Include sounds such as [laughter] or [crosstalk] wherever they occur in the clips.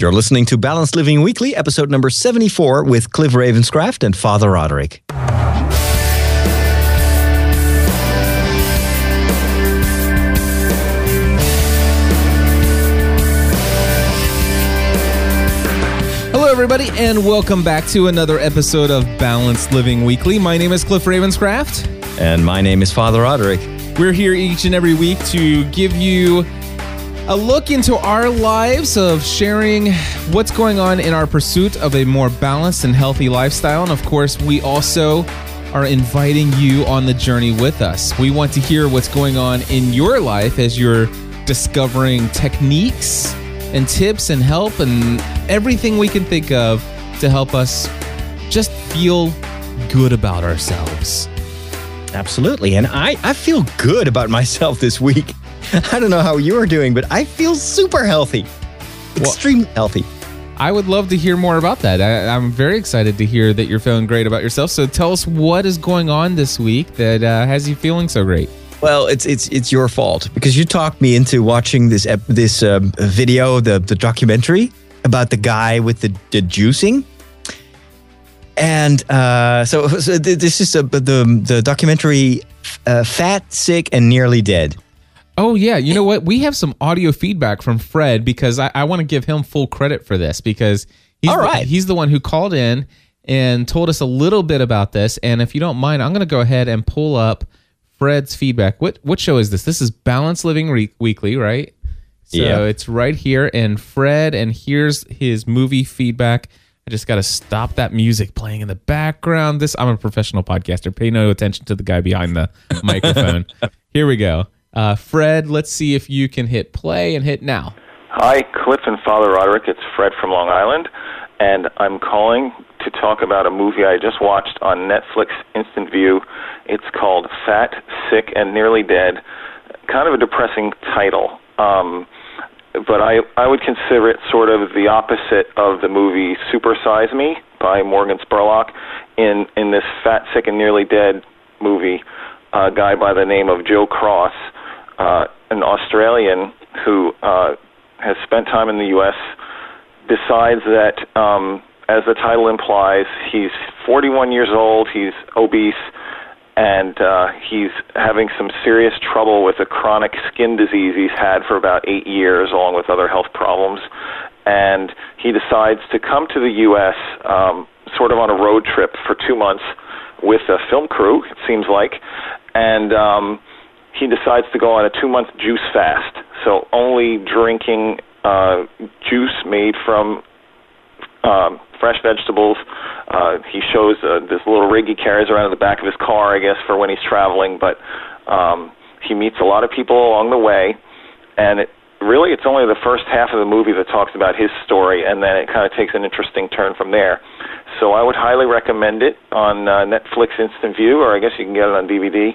You're listening to Balanced Living Weekly, episode number 74 with Cliff Ravenscraft and Father Roderick. Hello, everybody, and welcome back to another episode of Balanced Living Weekly. My name is Cliff Ravenscraft. And my name is Father Roderick. We're here each and every week to give you a look into our lives of sharing what's going on in our pursuit of a more balanced and healthy lifestyle. And of course, we also are inviting you on the journey with us. We want to hear what's going on in your life as you're discovering techniques and tips and help and everything we can think of to help us just feel good about ourselves. Absolutely. And I, I feel good about [laughs] myself this week. [laughs] I don't know how you are doing, but I feel super healthy. Extremely well, healthy. I would love to hear more about that. I, am very excited to hear that you're feeling great about yourself. So tell us what is going on this week that uh, has you feeling so great. Well, it's it's it's your fault because you talked me into watching this this um, video, the the documentary about the guy with the, the juicing. And uh, so, so this is a, the the documentary, uh, "Fat, Sick, and Nearly Dead." Oh yeah, you know what? We have some audio feedback from Fred because I, I want to give him full credit for this because he's All right. the, he's the one who called in and told us a little bit about this. And if you don't mind, I'm going to go ahead and pull up Fred's feedback. What what show is this? This is Balance Living Re- Weekly, right? So yeah. it's right here. And Fred, and here's his movie feedback. I just got to stop that music playing in the background. This I'm a professional podcaster. Pay no attention to the guy behind the [laughs] microphone. Here we go. Uh, Fred, let's see if you can hit play and hit now. Hi, Cliff and Father Roderick. It's Fred from Long Island, and I'm calling to talk about a movie I just watched on Netflix Instant View. It's called Fat, Sick, and Nearly Dead. Kind of a depressing title. Um, but I I would consider it sort of the opposite of the movie Super Size Me by Morgan Spurlock. In in this Fat, Sick, and Nearly Dead movie, a guy by the name of Joe Cross uh, an Australian who uh, has spent time in the U.S. decides that, um, as the title implies, he's 41 years old, he's obese, and uh, he's having some serious trouble with a chronic skin disease he's had for about eight years, along with other health problems. And he decides to come to the U.S. Um, sort of on a road trip for two months with a film crew, it seems like, and um, he decides to go on a two month juice fast. So only drinking uh, juice made from um, fresh vegetables. Uh, he shows uh, this little rig he carries around in the back of his car, I guess, for when he's traveling. But um, he meets a lot of people along the way, and it, really, it's only the first half of the movie that talks about his story, and then it kind of takes an interesting turn from there. So I would highly recommend it on uh, Netflix Instant View, or I guess you can get it on DVD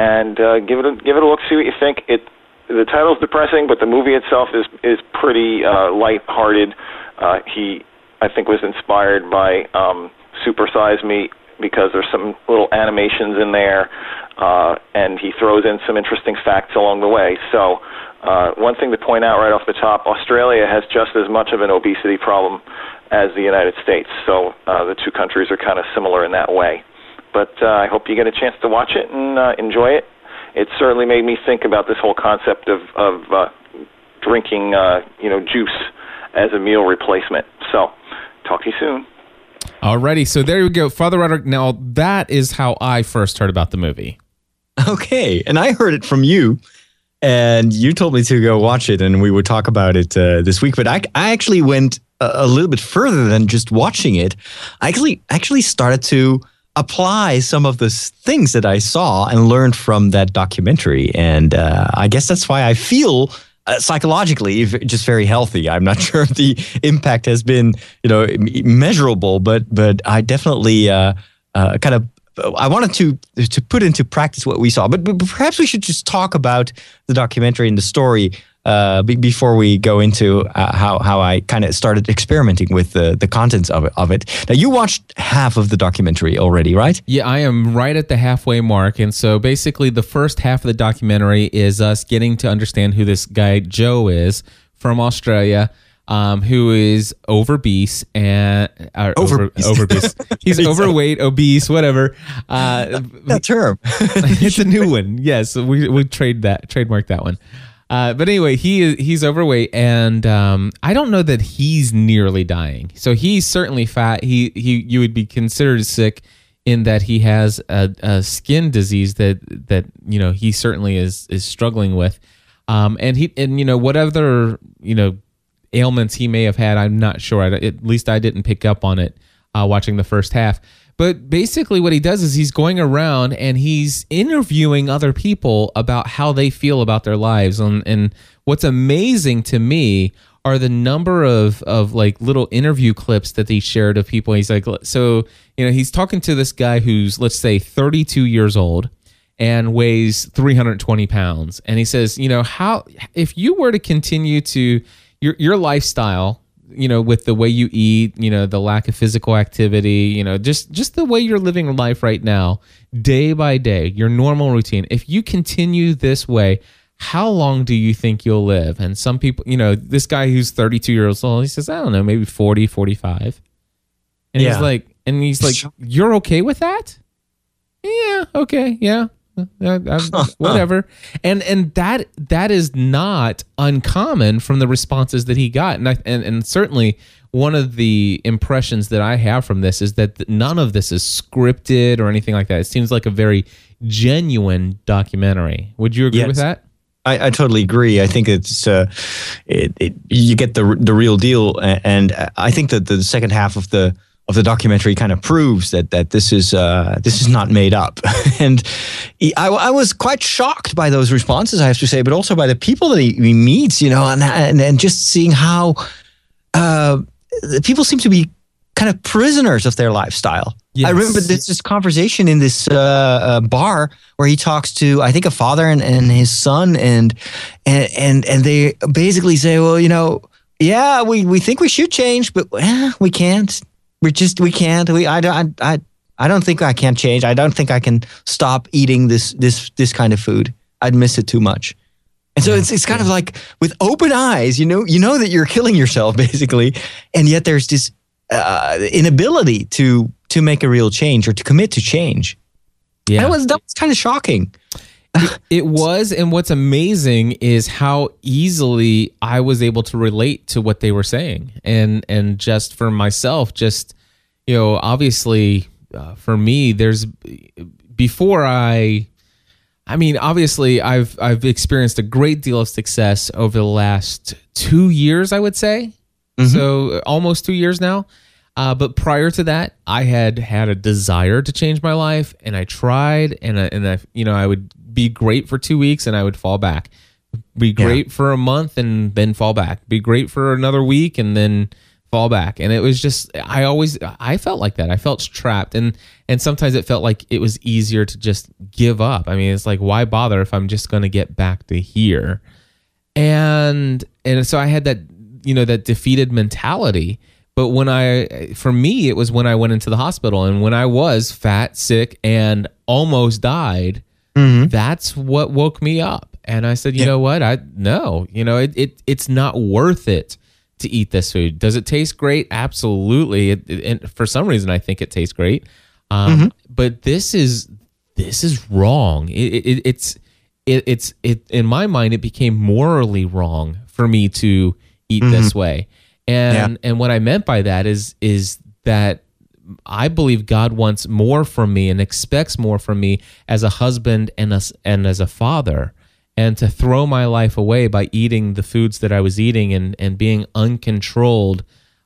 and uh, give it a, give it a look. See what you think. It the title's depressing, but the movie itself is is pretty uh, light-hearted. Uh, he I think was inspired by um, Super Size Me because there's some little animations in there, uh, and he throws in some interesting facts along the way. So. Uh, one thing to point out right off the top Australia has just as much of an obesity problem as the United States, so uh, the two countries are kind of similar in that way. But uh, I hope you get a chance to watch it and uh, enjoy it. It certainly made me think about this whole concept of of uh, drinking, uh, you know, juice as a meal replacement. So, talk to you soon. Alrighty, so there you go, Father Roderick. Now that is how I first heard about the movie. Okay, and I heard it from you, and you told me to go watch it, and we would talk about it uh, this week. But I, I actually went a, a little bit further than just watching it. I actually actually started to apply some of the things that I saw and learned from that documentary. And uh, I guess that's why I feel uh, psychologically just very healthy. I'm not [laughs] sure if the impact has been, you know, measurable, but but I definitely uh, uh kind of I wanted to to put into practice what we saw. But, but perhaps we should just talk about the documentary and the story uh, be, before we go into uh, how how I kind of started experimenting with the the contents of it, of it. Now you watched half of the documentary already, right? Yeah, I am right at the halfway mark, and so basically the first half of the documentary is us getting to understand who this guy Joe is from Australia. um, who is over obese and or over Overbeast. over obese. [laughs] He's overweight, obese, whatever. Uh, that term. [laughs] it's a new one. Yes, we we trade that trademark that one. Uh, but anyway, he is he's overweight, and um, I don't know that he's nearly dying. So he's certainly fat. He he you would be considered sick in that he has a, a skin disease that that you know he certainly is is struggling with. Um, and he and you know what other you know ailments he may have had, I'm not sure. I, at least I didn't pick up on it uh, watching the first half. But basically, what he does is he's going around and he's interviewing other people about how they feel about their lives. And, and what's amazing to me are the number of, of like little interview clips that he shared of people. He's like, so, you know, he's talking to this guy who's, let's say, 32 years old and weighs 320 pounds. And he says, you know, how, if you were to continue to, your your lifestyle you know with the way you eat you know the lack of physical activity you know just just the way you're living life right now day by day your normal routine if you continue this way how long do you think you'll live? And some people you know this guy who's 32 years old he says i don't know maybe 40 45 and Yeah. he's like and he's like [laughs] you're okay with that? Yeah okay yeah [laughs] uh, whatever. And and that that is not uncommon from the responses that he got. And I, and and certainly one of the impressions that I have from this is that none of this is scripted or anything like that. It seems like a very genuine documentary. Would you agree Yes. with that? I, I totally agree. I think it's uh, it, it you get the the real deal, and I think that the second half of the of the documentary kind of proves that that this is uh, this is not made up. [laughs] and he- I, I was quite shocked by those responses, I have to say, but also by the people that he, he meets, you know, and and, and just seeing how uh, people seem to be kind of prisoners of their lifestyle. Yes. I remember this, this conversation in this uh, uh, bar where he talks to, I think, a father and, and his son, and and and and they basically say, well, you know, yeah, we, we think we should change, but eh, we can't. We're just we can't. We I don't I, I I don't think I can't change. I don't think I can stop eating this this this kind of food. I'd miss it too much. And so it's it's kind of like with open eyes, you know, you know that you're killing yourself [laughs] basically, and yet there's this uh, inability to to make a real change or to commit to change. yeah That was that was kind of shocking. It was, and what's amazing is how easily I was able to relate to what they were saying, and and just for myself, just you know, obviously uh, for me, there's before I, I mean, obviously I've I've experienced a great deal of success over the last two years, I would say, so uh, almost two years now. Uh, but prior to that, I had had a desire to change my life, and I tried, and I, and I, you know, I would be great for two weeks, and I would fall back. Be great for a month, and then fall back. Be great for another week, and then fall back. And it was just, I always, I felt like that. I felt trapped, and and sometimes it felt like it was easier to just give up. I mean, it's like, why bother if I'm just going to get back to here? and and so I had that you know that defeated mentality. But when I, for me, it was when I went into the hospital and when I was fat, sick, and almost died. Mm-hmm. That's what woke me up, and I said, you know what? I no, you know it, it it's not worth it to eat this food. Does it taste great? Absolutely. It, it- and for some reason, I think it tastes great. Um, mm-hmm. But this is this is wrong. It, it, it's it, it's it in my mind. It became morally wrong for me to eat this mm-hmm. way. And and what I meant by that is is that I believe God wants more from me and expects more from me as a husband and as and as a father. And to throw my life away by eating the foods that I was eating and, and being uncontrolled,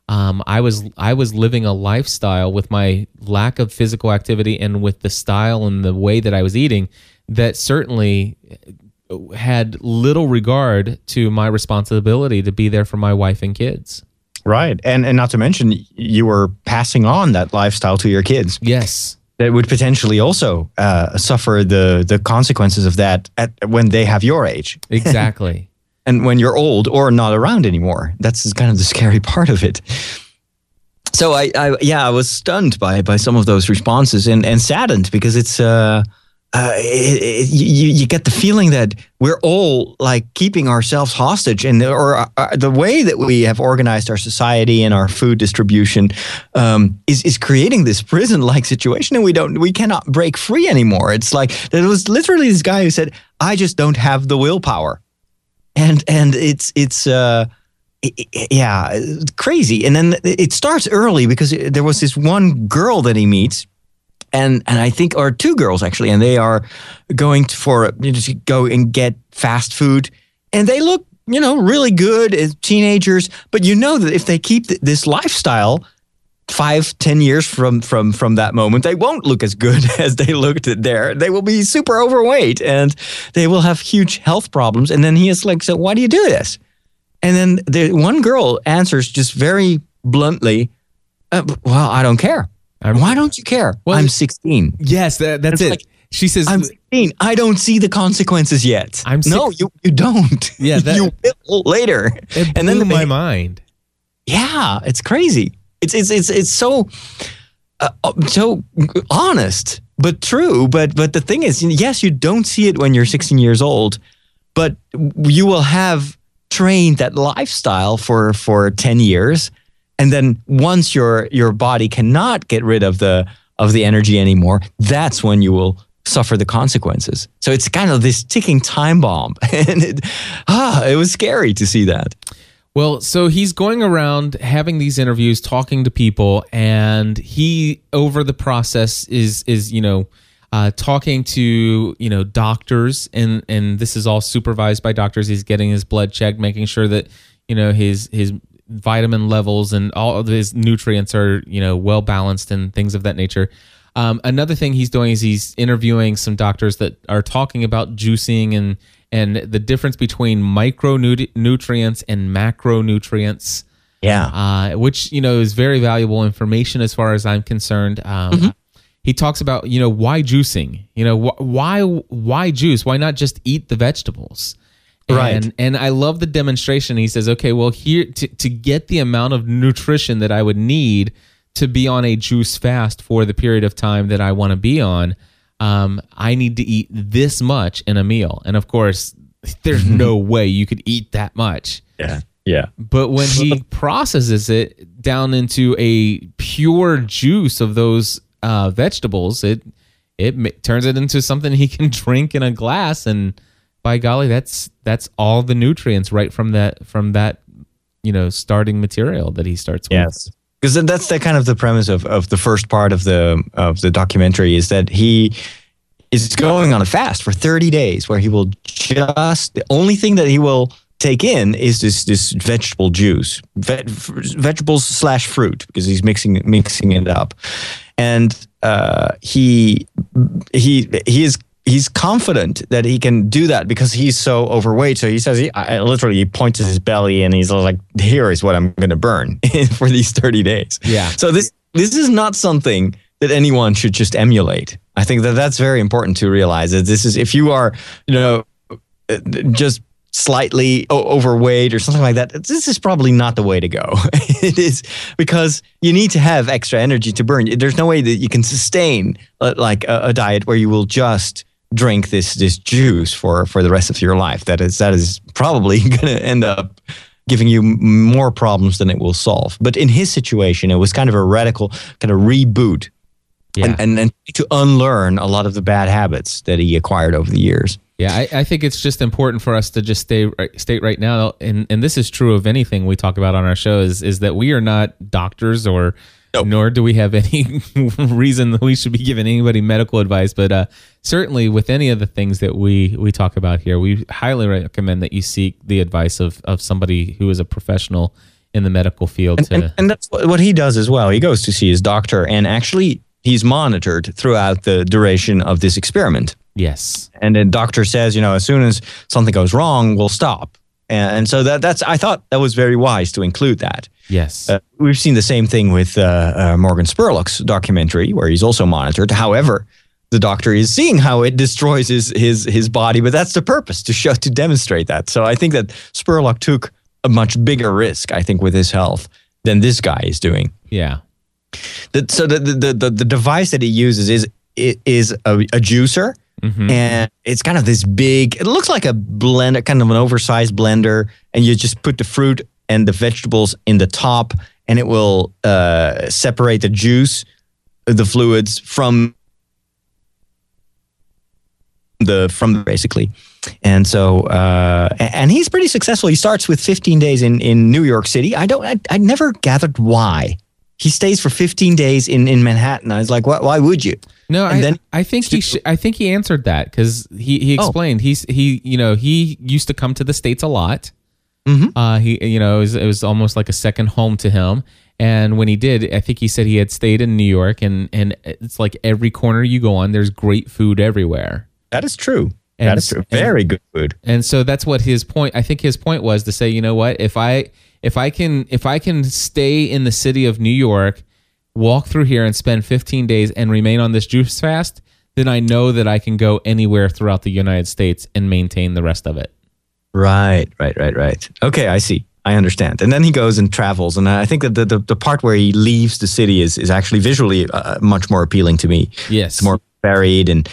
um, I was I was living a lifestyle with my lack of physical activity and with the style and the way that I was eating that certainly had little regard to my responsibility to be there for my wife and kids. Right, and and not to mention you were passing on that lifestyle to your kids Yes. that would potentially also uh, suffer the the consequences of that at when they have your age [laughs] Exactly. and when you're old or not around anymore. That's kind of the scary [laughs] part of it. So I, I yeah, I was stunned by by some of those responses and and saddened because it's uh uh, it, it, you, you get the feeling that we're all like keeping ourselves hostage, and or uh, the way that we have organized our society and our food distribution um, is is creating this prison-like [laughs] situation, and we don't we cannot break free anymore. It's like there was literally this guy who said, "I just don't have the willpower," and and it's it's. Uh, yeah, crazy. And then it starts early because there was this one girl that he meets and and I think are two girls actually, and they are going to, for you know, to go and get fast food, and they look you know really good as teenagers, but you know that if they keep th- this lifestyle. Five, ten years from from from that moment, they won't look as good [laughs] as they looked there. They will be super overweight and they will have huge health problems. And then he is like, "So why do you do this?" And then the one girl answers just very bluntly, uh, "Well, I don't care." Why don't you care? Well, I'm 16. Yes, that, that's it. Like, she says, "I'm 16. I don't see the consequences yet." I'm six, no, you you don't. [laughs] Yeah, [laughs] that, you will later. It and then the, my mind. Yeah, it's crazy. It's it's it's it's so uh, uh, so honest, but true. But but the thing is, yes, you don't see it when you're 16 years old, but you will have trained that lifestyle for for 10 years and then once your your body cannot get rid of the of the energy anymore that's when you will suffer the consequences. So it's kind of this ticking time bomb. [laughs] And it, ah, it was scary to see that. Well, so he's going around having these interviews, talking to people, and he over the process is is you know uh, talking to you know doctors, and and this is all supervised by doctors. He's getting his blood checked, making sure that you know his his vitamin levels and all of his nutrients are you know well balanced and things of that nature. Um, another thing he's doing is he's interviewing some doctors that are talking about juicing and and the difference between micronutrients and macronutrients. Yeah, uh, which you know is very valuable information as far as I'm concerned. Um, mm-hmm. He talks about you know why juicing. You know wh- why why juice? Why not just eat the vegetables? Right. And, and I love the demonstration. He says, okay, well, here to, to get the amount of nutrition that I would need to be on a juice fast for the period of time that I want to be on, um, I need to eat this much in a meal. And of course, [laughs] there's no [laughs] way you could eat that much. Yeah. Yeah. But when he [laughs] processes it down into a pure juice of those uh, vegetables, it it turns it into something he can drink in a glass and by golly, that's that's all the nutrients right from that from that you know starting material that he starts with. Yes, because that's the kind of the premise of of the first part of the of the documentary is that he is going on a fast for 30 days where he will just the only thing that he will take in is this this vegetable juice ve- vegetables slash fruit because he's mixing mixing it up and uh, he he he is he's confident that he can do that because he's so overweight. So he says he I, literally he points at his belly and he's like, "Here is what I'm going to burn [laughs] for these 30 days." Yeah. So this this is not something that anyone should just emulate. I think that that's very important to realize that this is if you are, you know, just slightly overweight or something like that, this is probably not the way to go. [laughs] it is because you need to have extra energy to burn. There's no way that you can sustain uh, like a, a diet where you will just drink this this juice for for the rest of your life. That is that is probably [laughs] going to end up giving you more problems than it will solve. But in his situation, it was kind of a radical kind of reboot, yeah. and, and and to unlearn a lot of the bad habits that he acquired over the years. Yeah, I, I, think it's just important for us to just stay state right now, and and this is true of anything we talk about on our show is is that we are not doctors or Nor do we have any [laughs] reason that we should be giving anybody medical advice. But uh, certainly, with any of the things that we we talk about here, we highly recommend that you seek the advice of of somebody who is a professional in the medical field. And, to, and, and that's what he does as well. He goes to see his doctor, and actually, he's monitored throughout the duration of this experiment. Yes. And the doctor says, you know, as soon as something goes wrong, we'll stop. And, and so that that's I thought that was very wise to include that. Yes. Uh, we've seen the same thing with uh, uh, Morgan Spurlock's documentary, where he's also monitored. However, the doctor is seeing how it destroys his his his body, but that's the purpose to show to demonstrate that. So I think that Spurlock took a much bigger risk, I think, with his health than this guy is doing. Yeah. The, so the, the the the device that he uses is is a, a juicer, Mhm. and it's kind of this big. It looks like a blender, kind of an oversized blender, and you just put the fruit and the vegetables in the top, and it will uh, separate the juice, the fluids from the from basically. And so, uh, and he's pretty successful. He starts with 15 days in, in New York City. I don't, I, I never gathered why he stays for 15 days in, in Manhattan. I was like, why, why would you? No, And I, then- I think he sh- I think he answered that because he he Oh. explained he's he you know he used to come to the states a lot. Mhm. Uh, he you know it was, it was almost like a second home to him. And when he did, I think he said he had stayed in New York, and and it's like every corner you go on, there's great food everywhere. That is true. And- that is true. and- Very good food. And so that's what his point. I think his point was to say, you know what, if I if I can if I can stay in the city of New York, walk through here and spend 15 days and remain on this juice fast, then I know that I can go anywhere throughout the United States and maintain the rest of it. Right, right, right, right. Okay, I see. I understand. And then he goes and travels, and I think that the, the, the part where he leaves the city is, is actually visually uh, much more appealing to me. Yes. It's more varied, and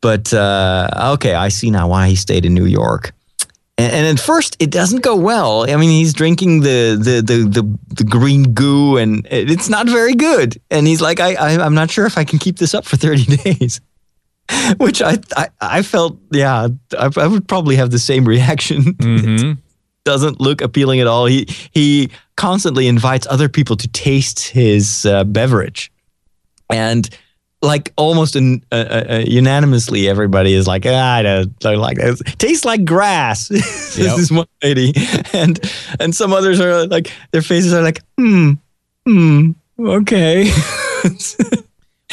but uh, okay, I see now why he stayed in New York. And, and at first, it doesn't go well. I mean, he's drinking the the the the, the green goo, and it's not very good. And he's like, I, I I'm not sure if I can keep this up for 30 [laughs] days. [laughs] Which I, I I felt, yeah, I, I would probably have the same reaction. [laughs] hmm doesn't look appealing at all. He he constantly invites other people to taste his uh, beverage, and like almost an, uh, uh, unanimously, everybody is like, ah, I don't, don't like this. Tastes like grass. [laughs] this Yep. is one lady, and and some others are like, their faces are like, hmm, hmm, okay.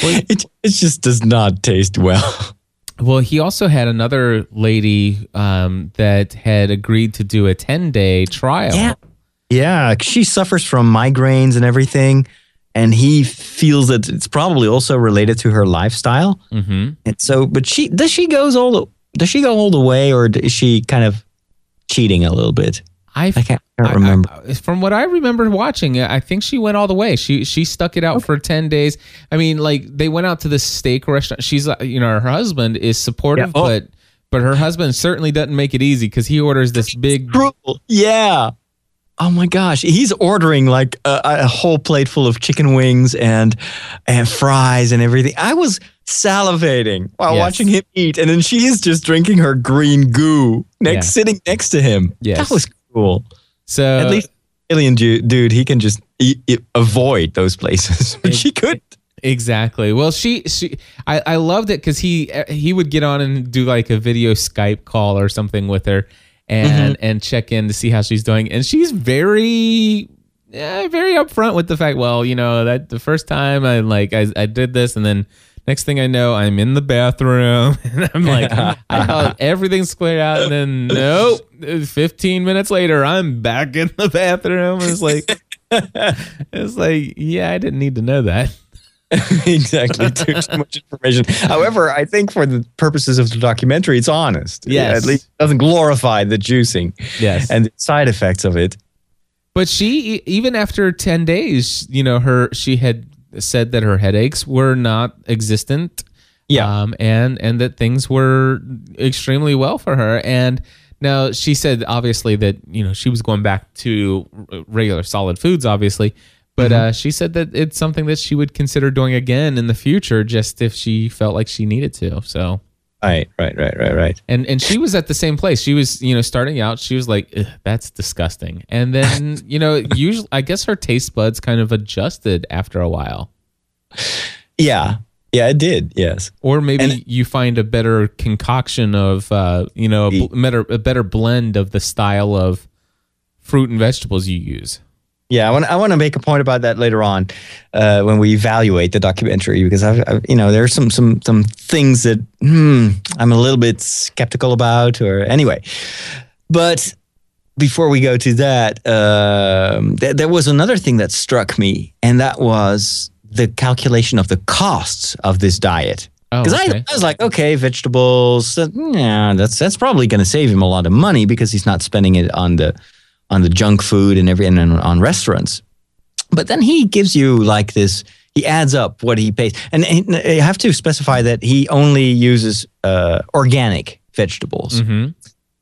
[laughs] it it just does not taste well. Well, he also had another lady um, that had agreed to do a 10 day trial. Yeah. Yeah, she suffers from migraines and everything, and he feels that it's probably also related to her lifestyle. hmm And so, but she does she goes all the does she go all the way, or is she kind of cheating a little bit? I, I can't, I can't remember. I- from what I remember watching, I think she went all the way. She she stuck it out for ten days. I mean, like they went out to the steak restaurant. She's uh, you know her husband is supportive, Yeah. Oh. but but her husband certainly doesn't make it easy because he orders this big. Yeah. Oh my gosh, he's ordering like a, a whole plate full of chicken wings and and fries and everything. I was salivating while Yes. watching him eat, and then she is just drinking her green goo next, Yeah. sitting next to him. Yes. that was cool. So At least alien dude, dude, he can just avoid those places, [laughs] but she could. Exactly. Well, she she I, I loved it because he he would get on and do like a video Skype call or something with her, and Mm-hmm. and check in to see how she's doing, and she's very. Yeah, very upfront with the fact. Well, you know that the first time I like I, I did this, and then next thing I know, I'm in the bathroom, [laughs] and I'm like, I thought everything's cleared out, and then [laughs] nope. 15 minutes later, I'm back in the bathroom. It's like, [laughs] it's like, yeah, I didn't need to know that. exactly. Too, too much information. However, I think for the purposes of the documentary, it's honest. Yes. At least it doesn't glorify the juicing Yes. and the side effects of it. But she, even after 10 days, you know, her, she had said that her headaches were not existent. Yeah. Um, and, and that things were extremely well for her. And now she said, obviously, that, you know, she was going back to regular solid foods, obviously. But uh, she said that it's something that she would consider doing again in the future, just if she felt like she needed to. So, Right, right, right, right, right. and and she was at the same place. She was, you know, starting out. She was like, "That's disgusting," and then, [laughs] you know, usually, I guess her taste buds kind of adjusted after a while, Yeah. Yeah, it did. Yes. or maybe And- you find a better concoction of, uh, you know, a, bl- better a better blend of the style of fruit and vegetables you use. Yeah, I want I want to make a point about that later on uh, when we evaluate the documentary because I've, I've you know there's some some some things that hmm, I'm a little bit skeptical about or anyway, but before we go to that, um, th- there was another thing that struck me, and that was the calculation of the costs of this diet. Oh, Because okay. I, I was like, okay, vegetables, uh, yeah, that's that's probably going to save him a lot of money because he's not spending it on the on the junk food and every and on- restaurants. But then he gives you like this he adds up what he pays, and, and I have to specify that he only uses uh, organic vegetables.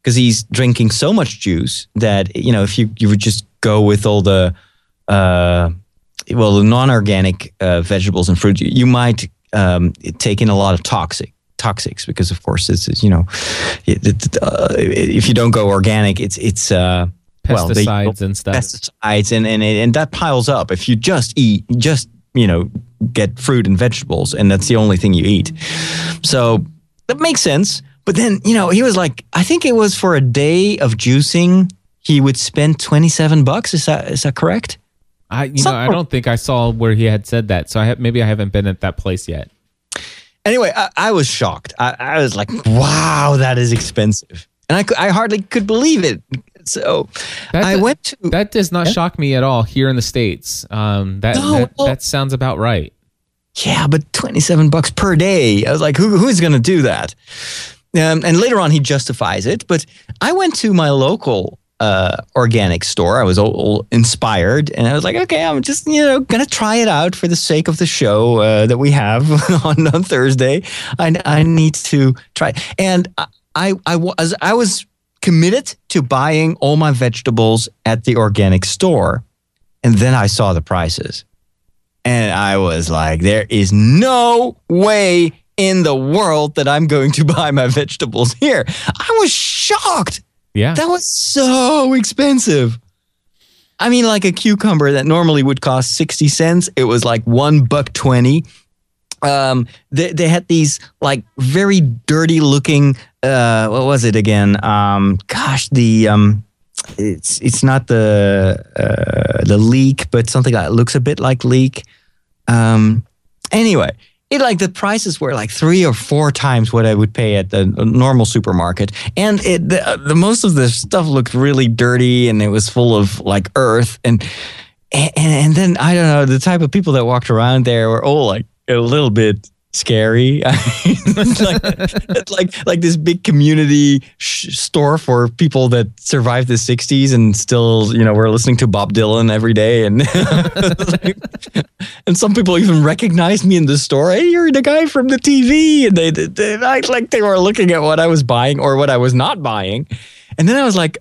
Because he's drinking so much juice that you know if you you would just go with all the uh, well the non-organic uh, vegetables and fruit, you, you might um, take in a lot of toxic toxics because of course this is you know it, it, uh, if you don't go organic, it's it's uh, well, they- Pesticides and stuff. pesticides and, and and that piles up. If you just eat just you know get fruit and vegetables and that's the only thing you eat. So that makes sense. But then you know he was like i think it was for a day of juicing he would spend 27 bucks. Is that is that correct? I you know I don't think I saw where he had said that, so I have, maybe I haven't been at that place yet. anyway i, I was shocked. I, I was like wow that is expensive. And I, I hardly could believe it so That i does- went to That does not shock me at all here in the states. Um, that No, that, well- that sounds about right. yeah, but 27 bucks per day. I was like, who, who's going to do that? Um, and later on, he justifies it. But I went to my local uh, organic store. I was all, all inspired, and I was like, okay, I'm just you know going to try it out for the sake of the show uh, that we have [laughs] on, on Thursday. I, I need to try, and I, I I was I was committed to buying all my vegetables at the organic store, and then I saw the prices. And I was like, there is no way in the world that I'm going to [laughs] buy my vegetables here. I was shocked. Yeah. That was so expensive. I mean, like a cucumber that normally would cost 60 cents, it was like one buck 20. Um, they, they had these like very dirty looking, uh, what was it again? Um, gosh, the, um, it's, it's not the, uh, the leek, but something that looks a bit like leek. Um, anyway, it like the prices were like three or four times what I would pay at the normal supermarket, and it the, the most of the stuff looked really dirty and it was full of like earth and and and then I don't know the type of people that walked around there were all like a little bit scary. [laughs] It's like, it's like like this big community sh- store for people that survived the '60s and still, you know, we're listening to Bob Dylan every day, and [laughs] and some people even recognized me in the store. Hey, you're the guy from the TV, and they, they, they act like they were looking at what I was buying or what I was not buying, and then I was like,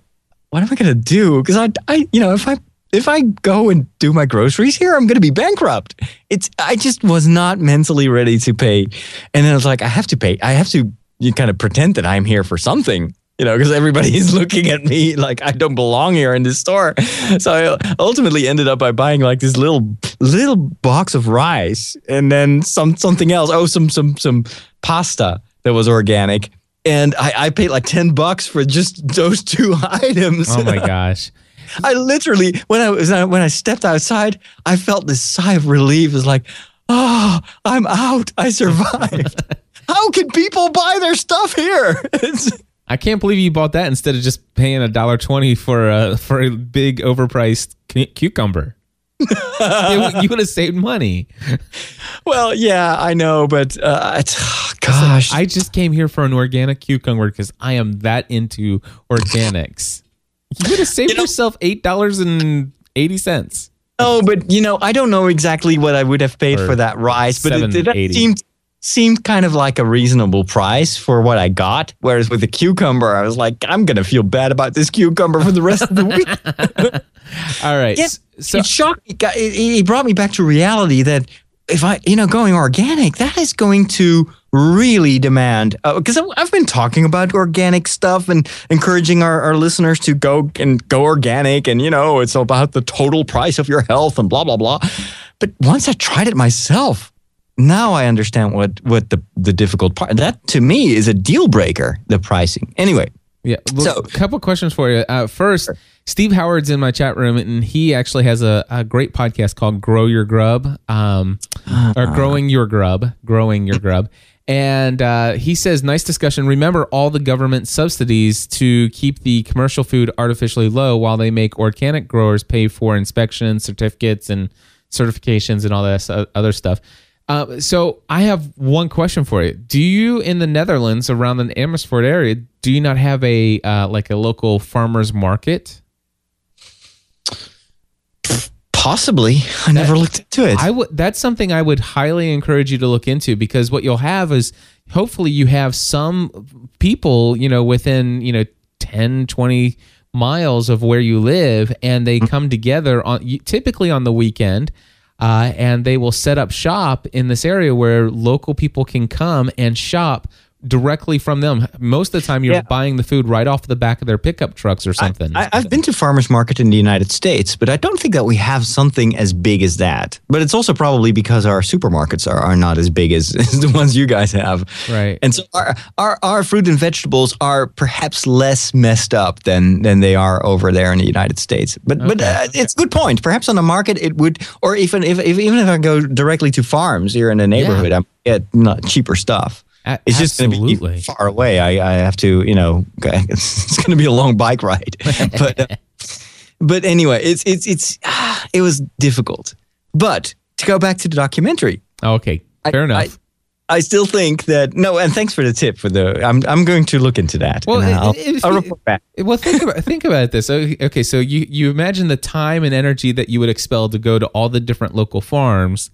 what am I gonna do? Because I, I, you know, if I if I go and do my groceries here, I'm going to be bankrupt. It's I just was not mentally ready to pay, and then I was like, I have to pay. I have to you kind of pretend that I'm here for something, you know, because everybody [laughs] is looking at me like I don't belong here in this store. So I ultimately ended up by buying like this little little box of rice and then some something else. Oh, some some some pasta that was organic. And I, I paid like 10 bucks for just those two [laughs] items. Oh my gosh. I literally when I was when I stepped outside, I felt this sigh of relief. It's like, oh, I'm out. I survived. [laughs] How can people buy their stuff here? [laughs] I can't believe you bought that instead of just paying a dollar twenty for a for a big overpriced cu- cucumber. [laughs] You would have saved money. well, yeah, I know, but uh, it's, gosh, I just came here for an organic cucumber because I am that into organics. You would have saved You know- yourself eight dollars and eighty cents. No, but you know, I don't know exactly what I would have paid Or for that rice, but it, it $7.80. seemed seemed kind of like a reasonable price for what I got. Whereas with the cucumber, I was like, I'm gonna feel bad about this cucumber for the rest of the week. [laughs] All right. Yeah, So it shocked me. It, it brought me back to reality that if I, you know, going organic, that is going to really demand. Because I've been talking about organic stuff and encouraging our, our listeners to go and go organic, and you know, it's about the total price of your health and blah blah blah. But once I tried it myself, now I understand what what the the difficult part. That to me is a deal breaker. The pricing. Anyway, Yeah. Well, So- a couple questions for you. Uh, first, Steve Howard's in my chat room, and he actually has a, a great podcast called "Grow Your Grub," um, or "Growing Your Grub," "Growing Your Grub." [laughs] And uh, he says, "Nice discussion. Remember all the government subsidies to keep the commercial food artificially low, while they make organic growers pay for inspections, certificates, and certifications, and all that other stuff." Uh, so I have one question for you. Do you in the Netherlands around the Amersfoort area, do you not have a uh, like a local farmers market? Possibly. I never looked into it. I would. That's something I would highly encourage you to look into because what you'll have is hopefully you have some people, you know, within you know 10, 20 miles of where you live, and they come together on typically on the weekend. Uh, and they will set up shop in this area where local people can come and shop directly from them. Most of the time, you're Yeah. buying the food right off the back of their pickup trucks or something. I, I've been to farmers market in the United States, but I don't think that we have something as big as that. But it's also probably because our supermarkets are, are not as big as, [laughs] as the ones you guys have. Right. And so our, our our fruit and vegetables are perhaps less messed up than than they are over there in the United States. But but Okay. uh, it's a good point. Perhaps on the market it would, or even if, if even if I go directly to farms here in the neighborhood, I'm get not cheaper stuff. A- It's just going to be far away. I, I have to, you know, [laughs] it's going to be a long bike ride. [laughs] but uh, but anyway, it's it's it's ah, it was difficult. But to go back to the documentary, okay, I- fair enough. I, I still think that no. And thanks for the tip for the. I'm I'm going to look into that. Well, I'll, if I'll report back. Well, think about think about this. Okay, so you you imagine the time and energy that you would expel to go to all the different local farms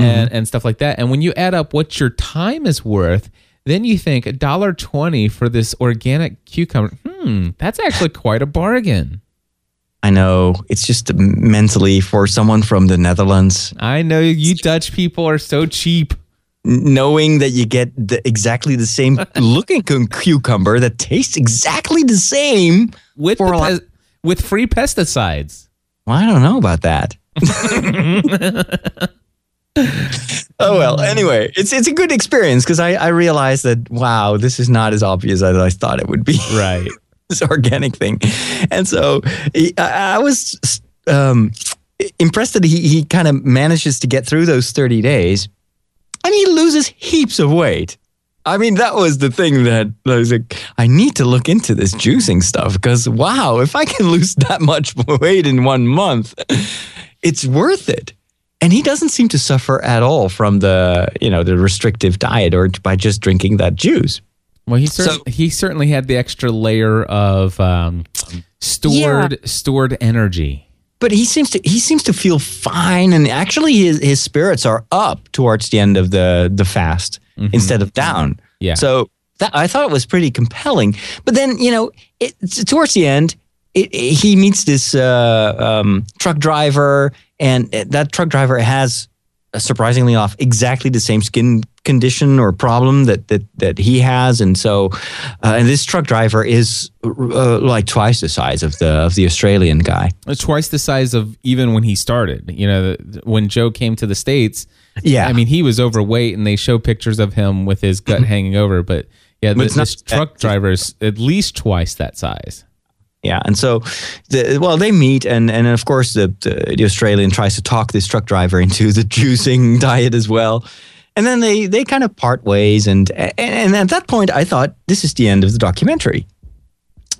Mm-hmm. and stuff like that, and when you add up what your time is worth, then you think a dollar twenty for this organic cucumber. Hmm, that's actually quite a bargain. I know it's just mentally for someone from the Netherlands, I know you Dutch people are so cheap. knowing that you get the, exactly the same [laughs] looking cucumber that tastes exactly the same. With the lot- with free pesticides. Well, I don't know about that. [laughs] [laughs] oh well. Anyway, it's it's a good experience because I I realized that wow, this is not as obvious as I thought it would be. Right. [laughs] this organic thing, and so I, I was um, impressed that he he kind of manages to get through those thirty days, and he loses heaps of weight. I mean, that was the thing that I was like, I need to look into this juicing stuff because wow, if I can [laughs] lose that much weight in one month, it's worth it. And he doesn't seem to suffer at all from the, you know, the restrictive diet or by just drinking that juice. Well, he cer- So- he certainly had the extra layer of um, stored stored energy. But he seems to he seems to feel fine, and actually his, his spirits are up towards the end of the the fast instead of down. Yeah. So that I thought it was pretty compelling. But then you know, it, towards the end, it, it- he meets this uh, um, truck driver, and that truck driver has, uh, surprisingly enough, exactly the same skin condition or problem that that that he has, and so, uh, and this truck driver is uh, like twice the size of the of the Australian guy. twice the size of even when he started. You know, when Joe came to the states, Yeah. I mean, he was overweight, and they show pictures of him with his gut hanging over. But yeah, But th- it's not this truck driver is at least twice that size. Yeah, and so, the, well, they meet, and and of course, the, the the Australian tries to talk this truck driver [laughs] into the juicing [laughs] diet as well, and then they they kind of part ways, and and, and at that point, I thought this is the end of the documentary.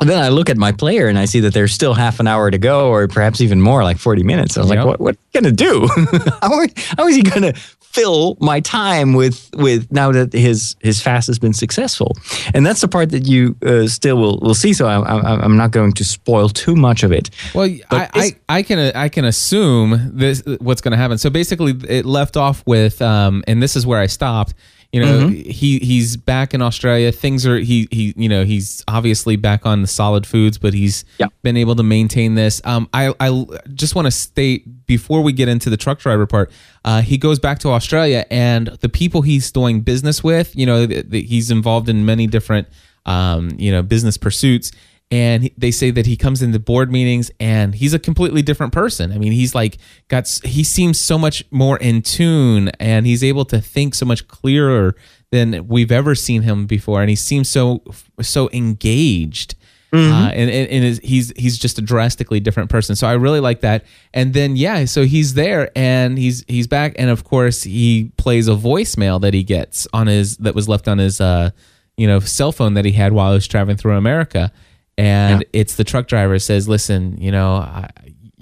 And then I look at my player and I see that there's still half an hour to go, or perhaps even more, like 40 minutes. I was Yep. like, what what are you gonna do? [laughs] how, are, how is he gonna fill my time with with now that his his fast has been successful? And that's the part that you uh, still will will see. So I'm, I'm I'm not going to spoil too much of it. Well, I, I, I can I can assume this what's going to happen. So basically, it left off with, um, and this is where I stopped. You know, Mm-hmm. he he's back in Australia. Things are he he you know he's obviously back on the solid foods, but he's Yeah. been able to maintain this. Um, I I just want to state before we get into the truck driver part, uh, he goes back to Australia, and the people he's doing business with, you know, th- th- he's involved in many different um, you know business pursuits and they say that he comes into board meetings and he's a completely different person. I mean, he's like got he seems so much more in tune and he's able to think so much clearer than we've ever seen him before and he seems so so engaged. Uh, and and, and is, he's he's just a drastically different person. So I really like that. And then yeah, so he's there and he's he's back and of course he plays a voicemail that he gets on his that was left on his uh you know cell phone that he had while he was traveling through America and it's the truck driver says listen you know I,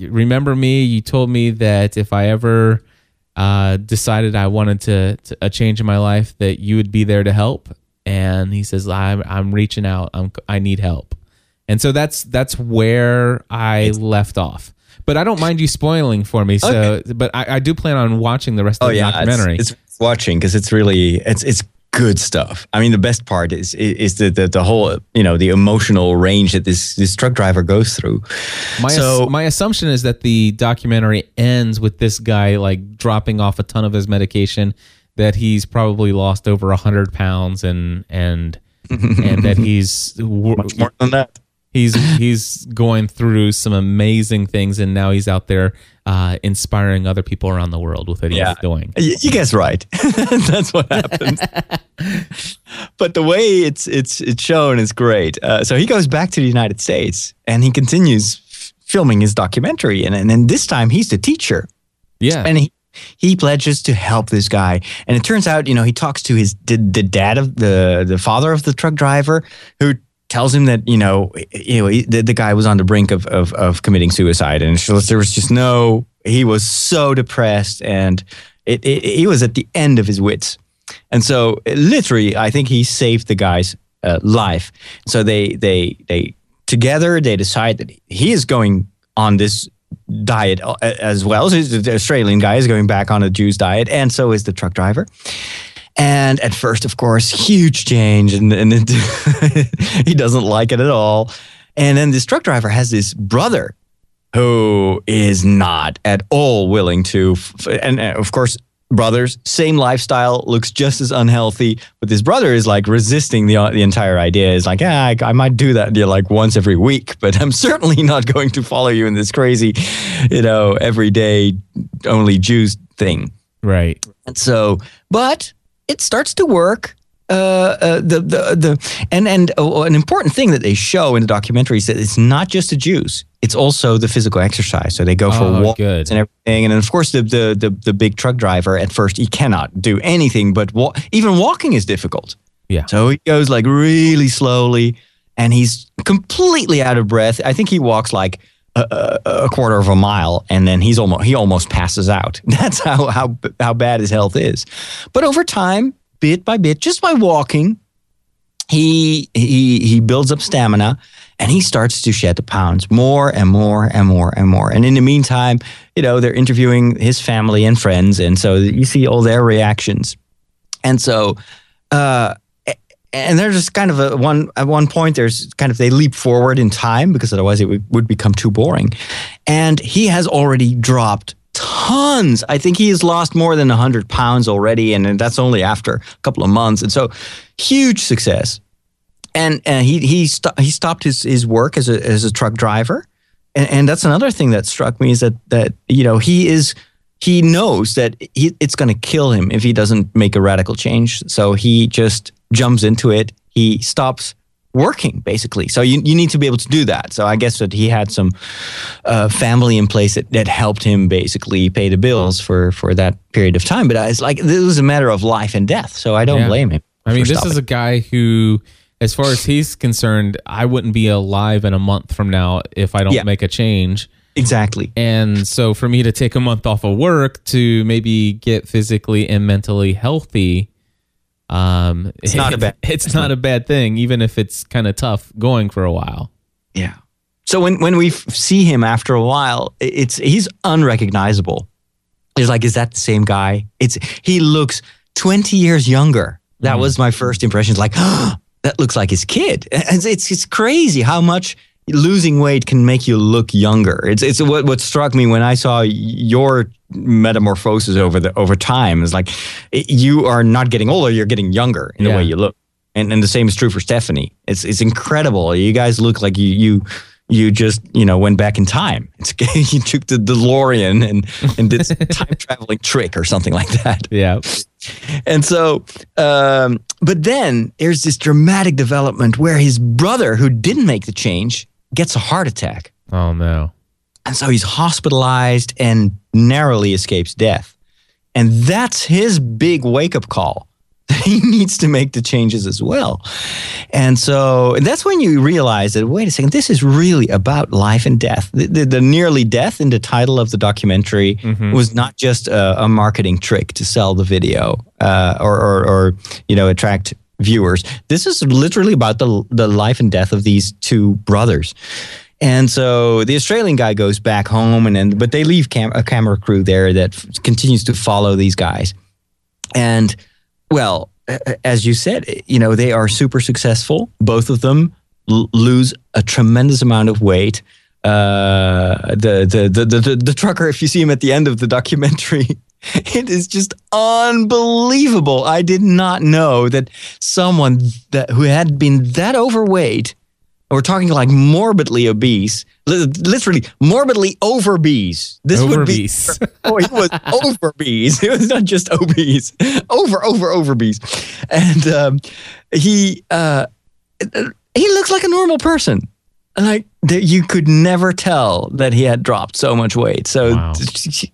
remember me? You told me that if i ever uh, decided i wanted to, to a change in my life that you would be there to help. And he says i'm, I'm reaching out. I'm, i need help. And so that's that's where i left off. But I don't mind you spoiling for me. So, but I, I do plan on watching the rest of Oh the yeah, documentary. It's, it's watching because it's really it's it's good stuff. I mean, the best part is is the the, the whole you know the emotional range that this this truck driver goes through. my so my assumption is that the documentary ends with this guy like dropping off a ton of his medication. That he's probably lost over a hundred pounds and and and that [laughs] he's much more than that. He's he's going through some amazing things and now he's out there uh, inspiring other people around the world with what Yeah. he's doing. You guess right. [laughs] That's what happens. [laughs] but the way it's it's it's shown is great. Uh, so he goes back to the United States and he continues f- filming his documentary, and and then this time he's the teacher, Yeah. and he. He pledges to help this guy, and it turns out, you know, he talks to his the, the dad of the the father of the truck driver, who tells him that you know, you know, the, the guy was on the brink of of, of committing suicide, and there was just no. He was so depressed, and it, it, he was at the end of his wits, and so literally, I think he saved the guy's uh, life. So they they they together they decide that he is going on this diet uh, as well. So the Australian guy is going back on a juice diet, and so is the truck driver. And at first, of course, huge change, and, and it, he doesn't like it at all. And then this truck driver has this brother who is not at all willing to, and uh, of course, brothers, same lifestyle, looks just as unhealthy, but this brother is like resisting the the entire idea. Is like, yeah, I, I might do that you know, like once every week, but I'm [laughs] certainly not going to follow you in this crazy, you know, everyday only juice thing. right. And so, but it starts to work. Uh, uh, the the the and and uh, an important thing that they show in the documentary is that it's not just the juice; it's also the physical exercise. So they go for Oh, walks good. and everything, and then of course the, the the the big truck driver at first he cannot do anything but wa- even walking is difficult. Yeah. So he goes like really slowly, and he's completely out of breath. I think he walks like a, a, quarter of a mile, and then he's almost he almost passes out. [laughs] That's how how how bad his health is. But over time, bit by bit, just by walking, he he he builds up stamina, and he starts to shed the pounds more and more and more and more. And in the meantime, you know they're interviewing his family and friends, and so you see all their reactions. And so, uh, and there's just kind of a one at one point there's kind of they leap forward in time because otherwise it would, would become too boring. And he has already dropped tons. I think he has lost more than 100 pounds already and that's only after a couple of months. And so huge success. And and he he, sto- he stopped his, his work as a as a truck driver. And, and that's another thing that struck me is that that you know he is he knows that he, it's going to kill him if he doesn't make a radical change. So he just jumps into it. He stops working basically. So you, you need to be able to do that. So I guess that he had some uh, family in place that, that helped him basically pay the bills for, for that period of time. But it's like this was a matter of life and death. So I don't Yeah. blame him. I mean, this stopping. is a guy who, as far as he's concerned, I wouldn't be alive in a month from now if I don't Yeah. make a change. exactly. And so for me to take a month off of work to maybe get physically and mentally healthy, um, It's not a [laughs] bad- it's not a bad thing, even if it's kind of tough going for a while. Yeah. So when when we f- see him after a while, it's he's unrecognizable. It's like, is that the same guy? It's he looks twenty years younger. That was my first impression. It's like, [gasps] that looks like his kid. It's, it's it's crazy how much losing weight can make you look younger. It's it's what what struck me when I saw your metamorphosis over the over time. Is like it- you are not getting older; you're getting younger in the way you look. And and the same is true for Stephanie. It's it's incredible. You guys look like you you you just you know went back in time. It's [laughs] you took the DeLorean and and did [laughs] time traveling trick or something like that. Yeah. And so, um, but then there's this dramatic development where his brother, who didn't make the change, gets a heart attack. Oh no. And so he's hospitalized and narrowly escapes death. And that's his big wake up call. [laughs] He needs to make the changes as well. And so and that's when you realize that, wait a second, this is really about life and death. The, the, the nearly death in the title of the documentary Mhm. was not just a, a marketing trick to sell the video uh, or, or, or, you know, attract viewers. This is literally about the, the life and death of these two brothers. And so the Australian guy goes back home, and then but they leave cam- a camera crew there that f- continues to follow these guys. And well, as you said, you know they are super successful. Both of them l- lose a tremendous amount of weight. Uh, the, the, the the the the trucker, if you see him at the end of the documentary, [laughs] [laughs] it is just unbelievable. I did not know that someone that who had been that overweight we're talking like morbidly obese, literally morbidly over obese. This would be. [laughs] Oh, he was over obese. It was not just obese, over over over obese, and um, he uh, he looks like a normal person. Like that, you could never tell that he had dropped so much weight. So Wow.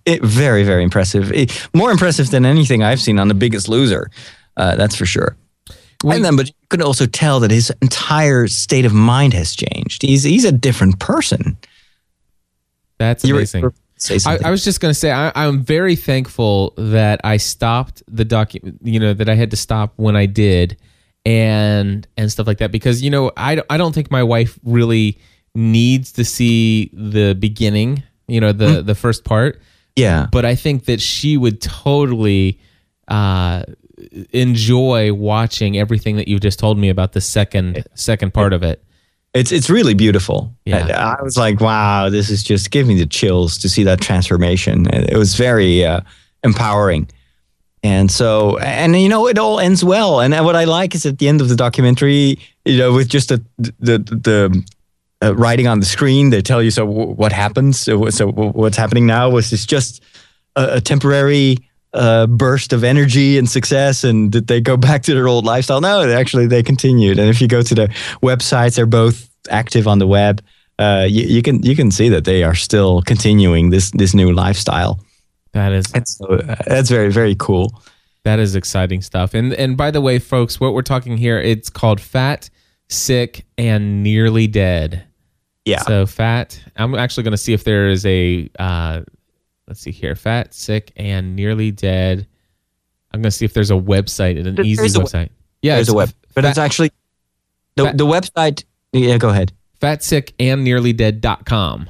it, very very impressive. It- more impressive than anything I've seen on The Biggest Loser. Uh, that's for sure. We- and then, but you could also tell that his entire state of mind has changed. He's he's a different person. That's You were- amazing. Say I, something. I was just going to say I, I'm very thankful that I stopped the docu you know that I had to stop when I did and and stuff like that because you know I, don't- I don't think my wife really needs to see the beginning you know the the first part yeah, but I think that she would totally uh, enjoy watching everything that you just told me about the second second part of it it's it's really beautiful. Yeah. I, I was like, wow, this is just giving me the chills to see that transformation. It was very uh, empowering. And so, and you know, it all ends well. And what I like is at the end of the documentary, you know, with just the the the uh, writing on the screen, they tell you so what happens. So, so what's happening now was this just a, a temporary uh, burst of energy and success, and did they go [laughs] back to their old lifestyle? No, actually they continued. And if you go to the websites, they're both active on the web. Uh, you, you can you can see that they are still continuing this this new lifestyle. That is And so uh, that's very very cool. That is exciting stuff. And and by the way, folks, what we're talking here, it's called Fat, Sick, and Nearly Dead. Yeah. So fat. I'm actually going to see if there is a. Uh, let's see here. Fat, sick, and nearly dead. I'm going to see if there's a website, and an There- easy a- website. Yeah, There's a web, but fat, it's actually the fat- the website. Yeah, go ahead. fat, sick, and nearly dead.com.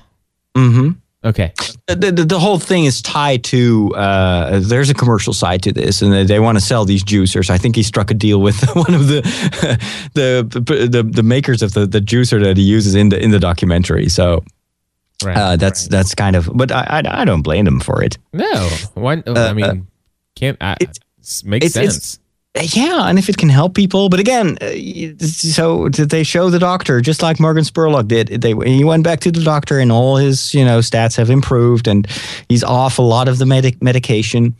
Mm-hmm. Okay. the, the, the whole thing is tied to uh, there's a commercial side to this and they, they want to sell these juicers i think he struck a deal with [laughs] one of the the, the the makers of the, the juicer that he uses in the in the documentary so Right. uh, that's that's kind of but I, I i don't blame him for it no. Why? I mean, can't. I, it makes it's- it's- sense. Yeah and if it can help people but again uh, so did they show the doctor just like morgan spurlock did. They he went back to the doctor and all his you know stats have improved and he's off a lot of the medic medication.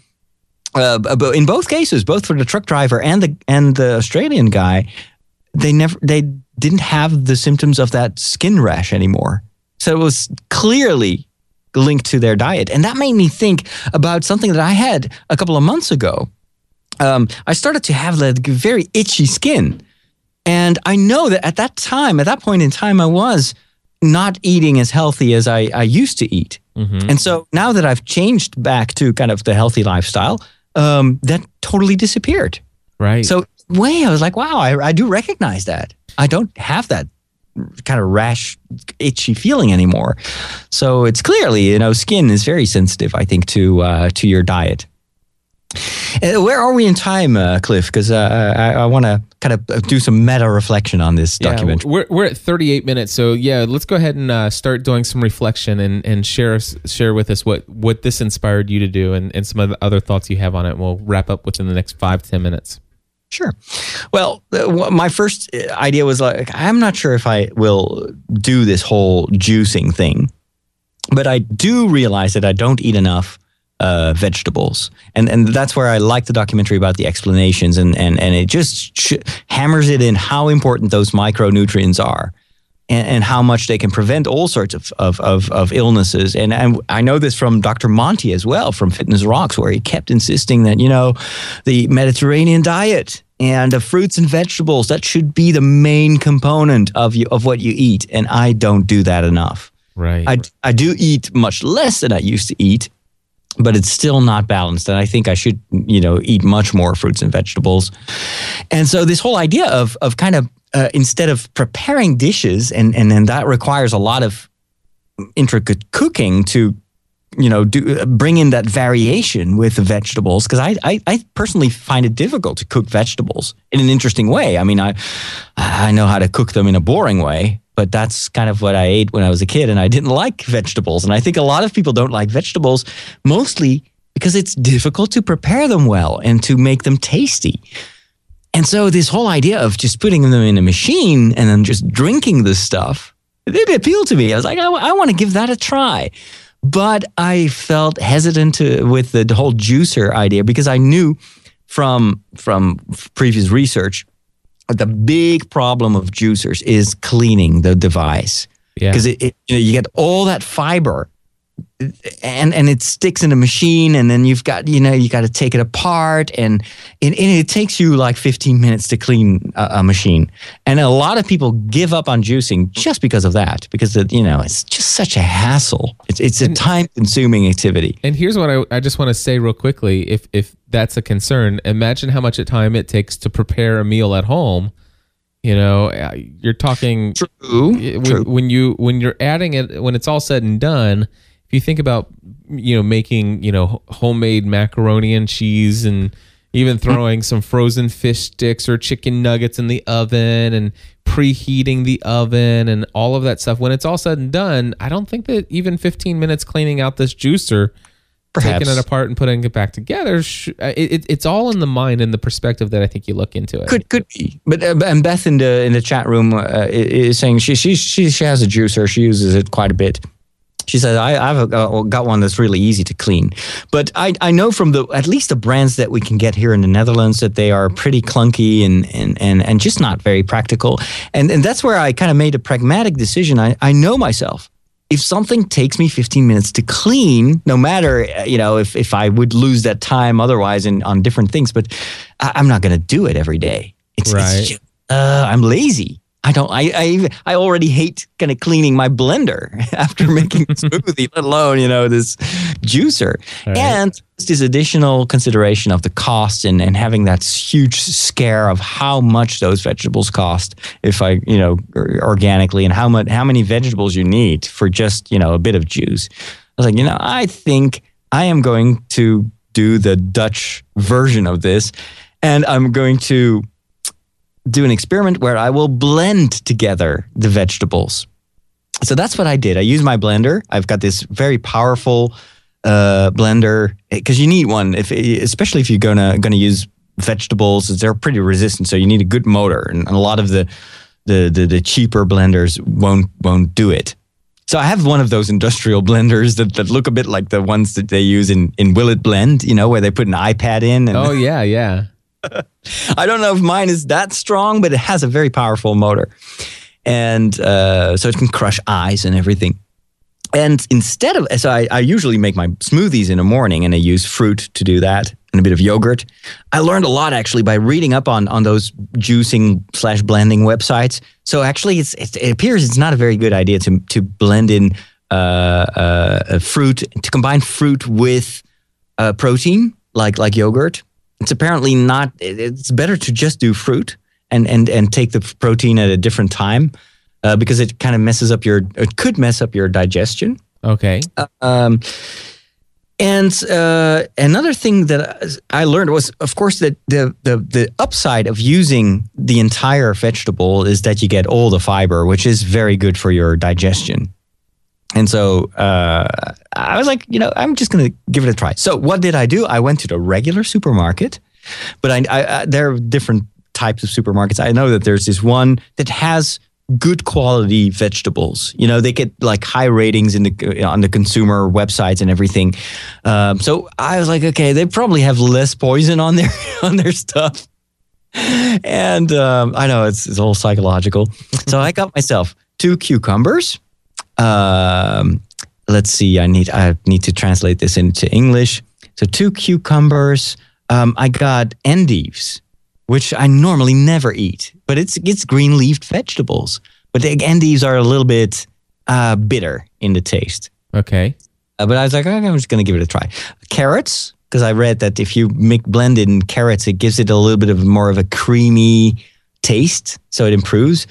Uh, but in both cases both for the truck driver and the and the australian guy they never they didn't have the symptoms of that skin rash anymore. So it was clearly linked to their diet. And that made me think about something that i had a couple of months ago um, I started to have like very itchy skin. And I know that at that time, at that point in time, I was not eating as healthy as I, I used to eat. Mhm. And so now that I've changed back to kind of the healthy lifestyle, um, that totally disappeared. Right. So, way, I was like, wow, I, I do recognize that. I don't have that kind of rash, itchy feeling anymore. So it's clearly, you know, skin is very sensitive, I think, to uh, to your diet. Uh, where are we in time, uh, Cliff? Because uh, I, I want to kind of do some meta reflection on this Yeah, documentary. We're, we're at 38 minutes, so yeah, let's go ahead and uh, start doing some reflection and, and share share with us what, what this inspired you to do and, and some of the other thoughts you have on it. And we'll wrap up within the next five ten minutes. Sure. Well, uh, my first uh, idea was like, I'm not sure if I will do this whole juicing thing, but I do realize that I don't eat enough uh, vegetables, and and that's where I like the documentary about the explanations, and and and it just sh- hammers it in how important those micronutrients are. And, and how much they can prevent all sorts of, of, of, of illnesses. And, and I know this from Dr. Monty as well, from Fitness Rocks, where he kept insisting that, you know, the Mediterranean diet and the fruits and vegetables, that should be the main component of you of what you eat. And I don't do that enough. Right. I, I do eat much less than I used to eat, but it's still not balanced. And I think I should, you know, eat much more fruits and vegetables. And so this whole idea of of kind of uh, instead of preparing dishes, and and then that requires a lot of intricate cooking to you know do bring in that variation with the vegetables because I, I, I personally find it difficult to cook vegetables in an interesting way i mean i i know how to cook them in a boring way but that's kind of what i ate when i was a kid and i didn't like vegetables. And i think a lot of people don't like vegetables mostly because it's difficult to prepare them well and to make them tasty. And so this whole idea of just putting them in a machine and then just drinking this stuff it appealed to me. I was like i, I want to give that a try. But I felt hesitant to, with the whole juicer idea because I knew from from previous research the big problem of juicers is cleaning the device because yeah. it, it, you, know, you get all that fiber and and it sticks in a machine and then you've got you know you got to take it apart and, and, and it takes you like 15 minutes to clean a, a, machine. And a lot of people give up on juicing just because of that because it, you know it's just such a hassle. It's, it's a time consuming activity. And here's what I, I just want to say real quickly if if that's a concern imagine how much time it takes to prepare a meal at home you know uh, you're talking true, when, true. when you when you're adding it when it's all said and done if you think about you know making you know homemade macaroni and cheese and even [laughs] throwing some frozen fish sticks or chicken nuggets in the oven and preheating the oven and all of that stuff when it's all said and done i don't think that even 15 minutes cleaning out this juicer Perhaps. taking it apart and putting it back together uh, it, it, it's all in the mind and the perspective that i think you look into it. Could could be. But uh, and beth in the in the chat room uh, is saying she, she she she has a juicer. She uses it quite a bit she said, I, have uh, uh, got one that's really easy to clean. But I, I know from the at least the brands that we can get here in the Netherlands that they are pretty clunky and, and, and, and just not very practical. And, and that's where I kind of made a pragmatic decision. I, I know myself. If something takes me 15 minutes to clean, no matter, uh, you know, if, if I would lose that time otherwise in, on different things, but I, am not going to do it every day. It's, right. It's just, uh, I'm lazy. I don't. I I I already hate kind of cleaning my blender [laughs] after [laughs] making a smoothie, let alone you know this juicer. Right. And this additional consideration of the cost and and having that huge scare of how much those vegetables cost if I you know organically and how much how many vegetables you need for just you know a bit of juice. I was like, you know, I think I am going to do the Dutch version of this, and I'm going to do an experiment where I will blend together the vegetables. So that's what I did. I use my blender. I've got this very powerful uh, blender because you need one, if especially if you're gonna gonna use vegetables. They're pretty resistant, so you need a good motor, and, a lot of the, the the the cheaper blenders won't won't do it. So I have one of those industrial [laughs] blenders that, that look a bit like the ones that they use in in Will It Blend, you know, where they put an iPad in. And, oh yeah, yeah. [laughs] I don't know if mine is that strong, but it has a very powerful motor. And uh, so it can crush eyes and everything. And instead of, so I, I usually make my smoothies in the morning and I use fruit to do that and a bit of yogurt. I learned a lot actually by reading up on, on those juicing slash blending websites. So actually, it's, it, it appears it's not a very good idea to, to blend in uh, uh, fruit, to combine fruit with uh, protein like, like yogurt it's apparently not. It's better to just do fruit and and and take the protein at a different time uh, because it kind of messes up your. It could mess up your digestion. Okay. Uh, um, and uh, another thing that I learned was, of course, that the, the the upside of using the entire vegetable is that you get all the fiber, which is very good for your digestion. And so uh, I was like, you know, I'm just going to give it a try. So what did I do? I went to the regular supermarket, but I, I, I, there are different types of supermarkets. I know that there's this one that has good quality vegetables. You know, they get like high ratings in the on the consumer websites and everything. Um, so I was like, okay, they probably have less poison on their [laughs] on their stuff. And um, I know it's it's all psychological. so I got myself two cucumbers um, let's see. I need I need to translate this into English. So two cucumbers. Um, I got endives, which I normally never eat, but it's it's green leafed vegetables. But the endives are a little bit uh, bitter in the taste. Okay. Uh, but I was like, okay, I'm just going to give it a try. Carrots, because I read that if you make blend in carrots, it gives it a little bit of more of a creamy taste, so it improves.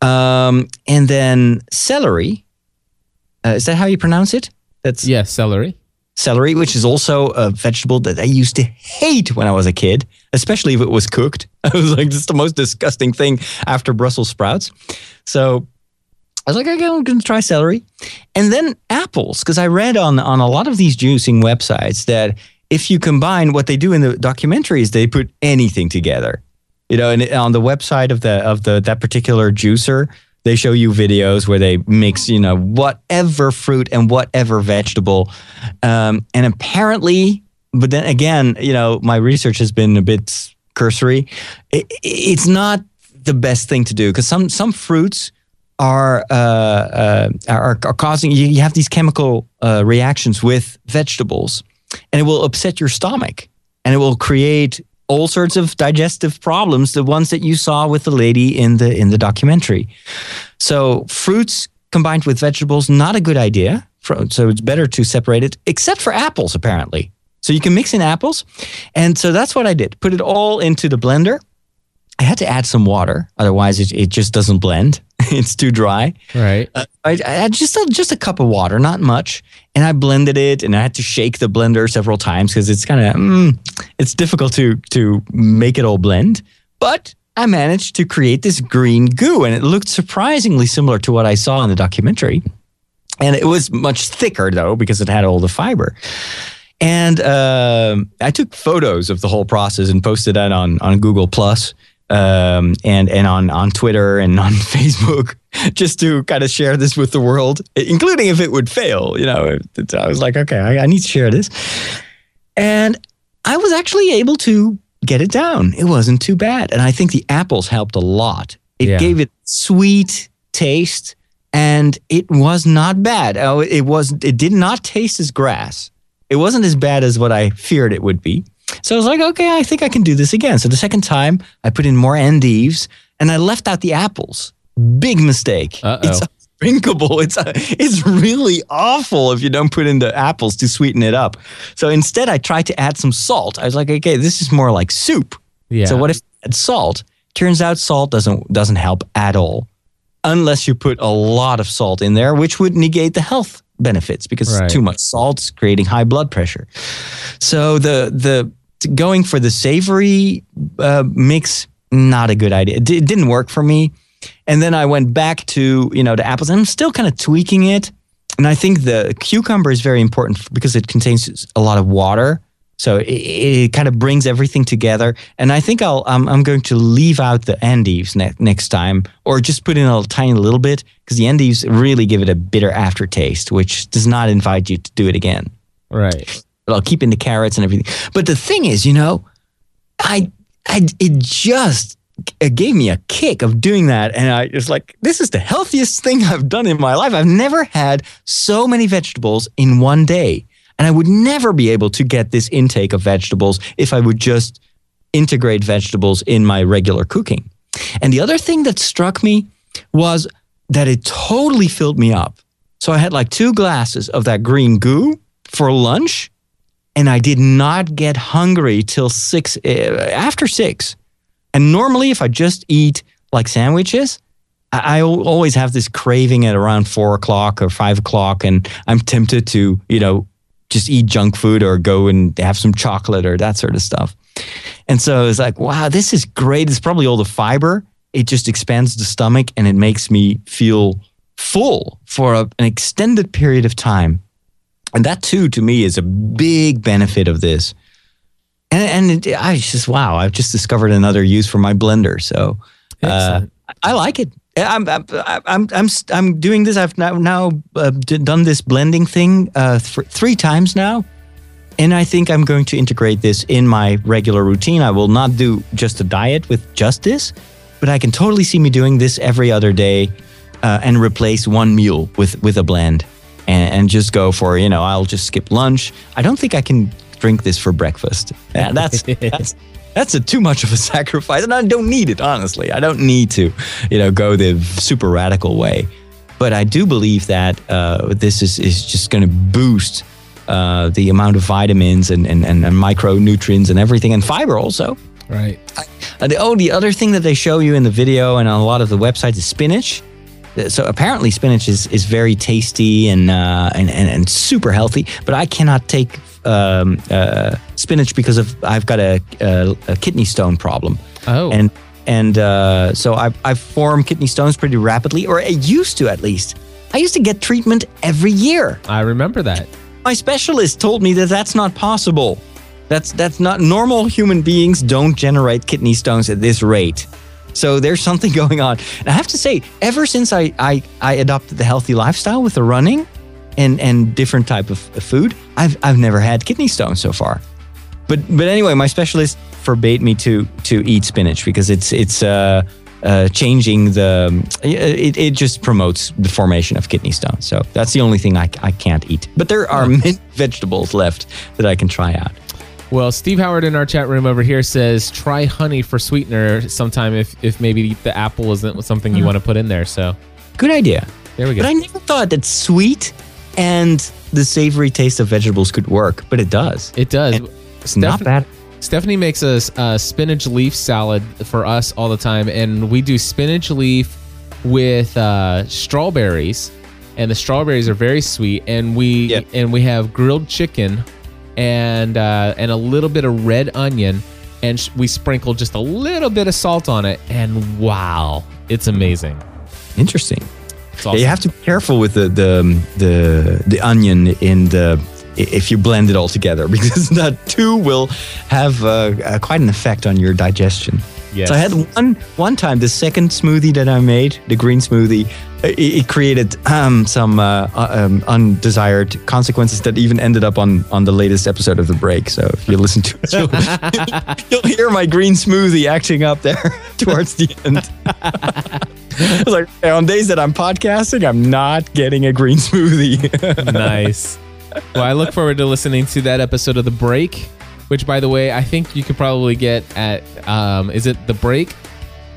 Um, and then celery. Uh, is that how you pronounce it? That's Yes, celery. celery, which is also a vegetable that I used to hate when I was a kid, especially if it was cooked. [laughs] I was like, this is the most disgusting thing after Brussels sprouts. So I was like, okay, I'm going to try celery. And then apples, because I read on, on a lot of these juicing websites that if you combine what they do in the documentary is they put anything together. You know, and on the website of the of the that particular juicer, they show you videos where they mix, you know, whatever fruit and whatever vegetable. Um, and apparently, but then again, you know, my research has been a bit cursory. It, it's not the best thing to do because some some fruits are uh, uh, are, are causing you, you have these chemical uh, reactions with vegetables, and it will upset your stomach, and it will create all sorts of digestive problems. The ones that you saw with the lady in the in the documentary. So fruits combined with vegetables not a good idea. So it's better to separate it, except for apples apparently. So you can mix in apples, and so that's what I did. Put it all into the blender. I had to add some water, otherwise it, it just doesn't blend. [laughs] it's too dry. Right. I, I just a, just a cup of water, not much, and I blended it, and I had to shake the blender several times because it's kind of mm, it's difficult to to make it all blend. But I managed to create this green goo, and it looked surprisingly similar to what I saw in the documentary. And it was much thicker though because it had all the fiber. And um, I took photos of the whole process and posted that on on Google Plus um, and and on on Twitter and [laughs] on Facebook, just to kind of share this with the world, including if it would fail. You know, It- I was like, okay, I, I need to share this, and I was actually able to get it down. It wasn't too bad, and I think the apples helped a lot. It Yeah. gave it sweet taste, and it was not bad. Oh, it was. It did not taste as grass. It wasn't as bad as what I feared it would be. So I was like, okay, I think I can do this again. So the second time, I put in more endives and I left out the apples. Big mistake. Uh-oh. It's [laughs] drinkable. It's uh, it's really awful if you don't put in the apples to sweeten it up. So instead, I tried to add some salt. I was like, okay, this is more like soup. Yeah. So what if add salt? Turns out salt doesn't doesn't help at all, unless you put a lot of salt in there, which would negate the health benefits because Right. too much salt's creating high blood pressure. So the the going for the savory uh, mix not a good idea. It, di- it didn't work for me. And then I went back to you know the apples. and I'm still kind of tweaking it. And I think the cucumber is very important because it contains a lot of water. So it, it kind of brings everything together. And I think I'll I'm, I'm going to leave out the endives ne- next time, or just put in a tiny little bit because the endives really give it a bitter aftertaste, which does not invite you to do it again right. but I'll keep in the carrots and everything. But the thing is, you know, I, I, it just it gave me a kick of doing that, and I was like, this is the healthiest thing I've done in my life. I've never had so many vegetables in one day, and I would never be able to get this intake of vegetables if I would just integrate vegetables in my regular cooking. And the other thing that struck me was that it totally filled me up. So I had like two glasses of that green goo for lunch, and I did not get hungry till six uh, after six. And normally, if I just eat like sandwiches, I always have this craving at around four o'clock or five o'clock, and I'm tempted to, you know, just eat junk food or go and have some chocolate or that sort of stuff. And so it's like, wow, this is great. It's probably all the fiber. It just expands the stomach and it makes me feel full for a, an extended period of time. And that too, to me, is a big benefit of this. And, and it, I just, wow, I've just discovered another use for my blender. So uh, I like it. I'm, I'm, I'm, I'm, doing this. I've now, now uh, done this blending thing uh, th- three times now. And I think I'm going to integrate this in my regular routine. I will not do just a diet with just this, but I can totally see me doing this every other day uh, and replace one meal with, with a blend and, and just go for, you know, I'll just skip lunch. I don't think I can drink this for breakfast. Yeah, that's, that's, [laughs] that's a too much of a [laughs] sacrifice. And I don't need it, honestly. I don't need to, you know, go the super radical way. But I do believe that uh, this is, is just going to boost uh, the amount of vitamins and, and, and, and micronutrients and everything, and fiber also. Right. The, oh, the other thing that they show you in the video and on a lot of the websites is spinach. Uh, So apparently spinach is, is very tasty and, uh, and, and and super healthy, but I cannot take um, uh, spinach because of I've got a, a, a kidney stone problem. Oh. and and uh, so I I form kidney stones pretty rapidly, or I used to at least. I used to get treatment every year. I remember that. My specialist told me that that's not possible. That's that's not normal. Human beings don't generate kidney stones at this rate. So there's something [laughs] going on. And I have to say, ever since I I, I adopted the healthy lifestyle with the running and and different type of food, I've I've never had kidney stones so far. But but anyway, my specialist forbade me to to eat spinach because it's it's uh, uh, changing the it, it just promotes the formation of kidney stones. So that's the only thing I, I can't eat. But there are many [laughs] vegetables left that I can try out. Well, Steve Howard in our chat room over here says try honey for sweetener sometime if, if maybe the apple isn't something you want to put in there. So Good idea. there we go. But I never thought that sweet and the savory taste of vegetables could work, but it does. it does. It's not bad. Stephanie makes a, a spinach leaf salad for us all the time, and we do spinach leaf with uh, strawberries, and the strawberries are very sweet. And we Yeah. and we have grilled chicken, and uh, and a little bit of red onion, and sh- we sprinkle just a little bit of salt on it, and wow, it's amazing. Interesting. Yeah, awesome. you have to be careful with the the the the onion in the if you blend it all together [laughs] because that too will have uh, uh, quite an effect on your digestion. Yes. So I had one one time the second smoothie that I made, the green smoothie, it, it created um, some uh, uh, um, undesired consequences that even ended up on on the latest episode of the break. So if you listen to it, you'll, [laughs] you'll hear my green smoothie acting up there [laughs] towards the end. [laughs] It's like "Hey, on days that I'm podcasting, I'm not getting a green smoothie. nice. Well, I look forward to listening to that episode of The Break, which, by the way, I think you could probably get at, um, is it The Break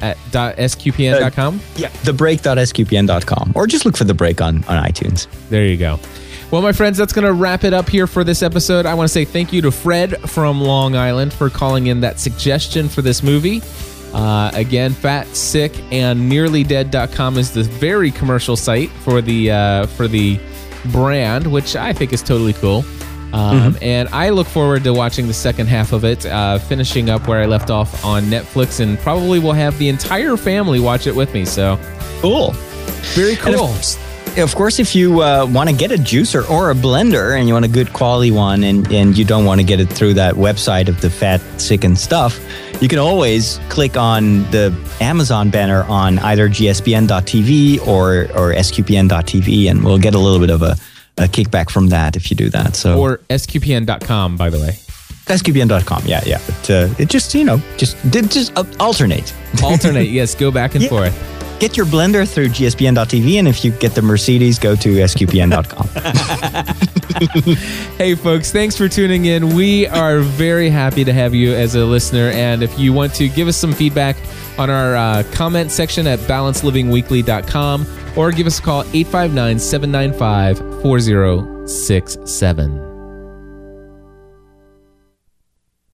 at .sqpn.com? yeah, thebreak.sqpn.com or just look for the break on on iTunes. There you go. Well, my friends, that's going to wrap it up here for this episode. I want to say thank you to Fred from Long Island for calling in that suggestion for this movie. Uh, again, Fat, Sick, and nearly NearlyDead.com is the very commercial site for the uh, for the brand, which I think is totally cool. Um, And I look forward to watching the second half of it, uh, finishing up where I left off on Netflix, and probably will have the entire family watch it with me. So Cool. very cool. Of course, of course, if you uh, want to get a juicer or a blender and you want a good quality one and, and you don't want to get it through that website of the fat, sick, and stuff, you can always click on the Amazon banner on either gspn.tv or, or sqpn.tv and we'll get a little bit of a, a kickback from that if you do that. So Or sqpn.com, by the way. sqpn.com. Yeah, yeah. But uh, it just, you know, just, just uh, alternate. [laughs] Alternate, yes, go back and Yeah. forth. Get your blender through gspn.tv and if you get the Mercedes, go to sqpn.com. [laughs] [laughs] Hey, folks, thanks for tuning in. We are very happy to have you as a listener. And if you want to give us some feedback on our uh, comment section at balancelivingweekly.com or give us a call 859 795 4067.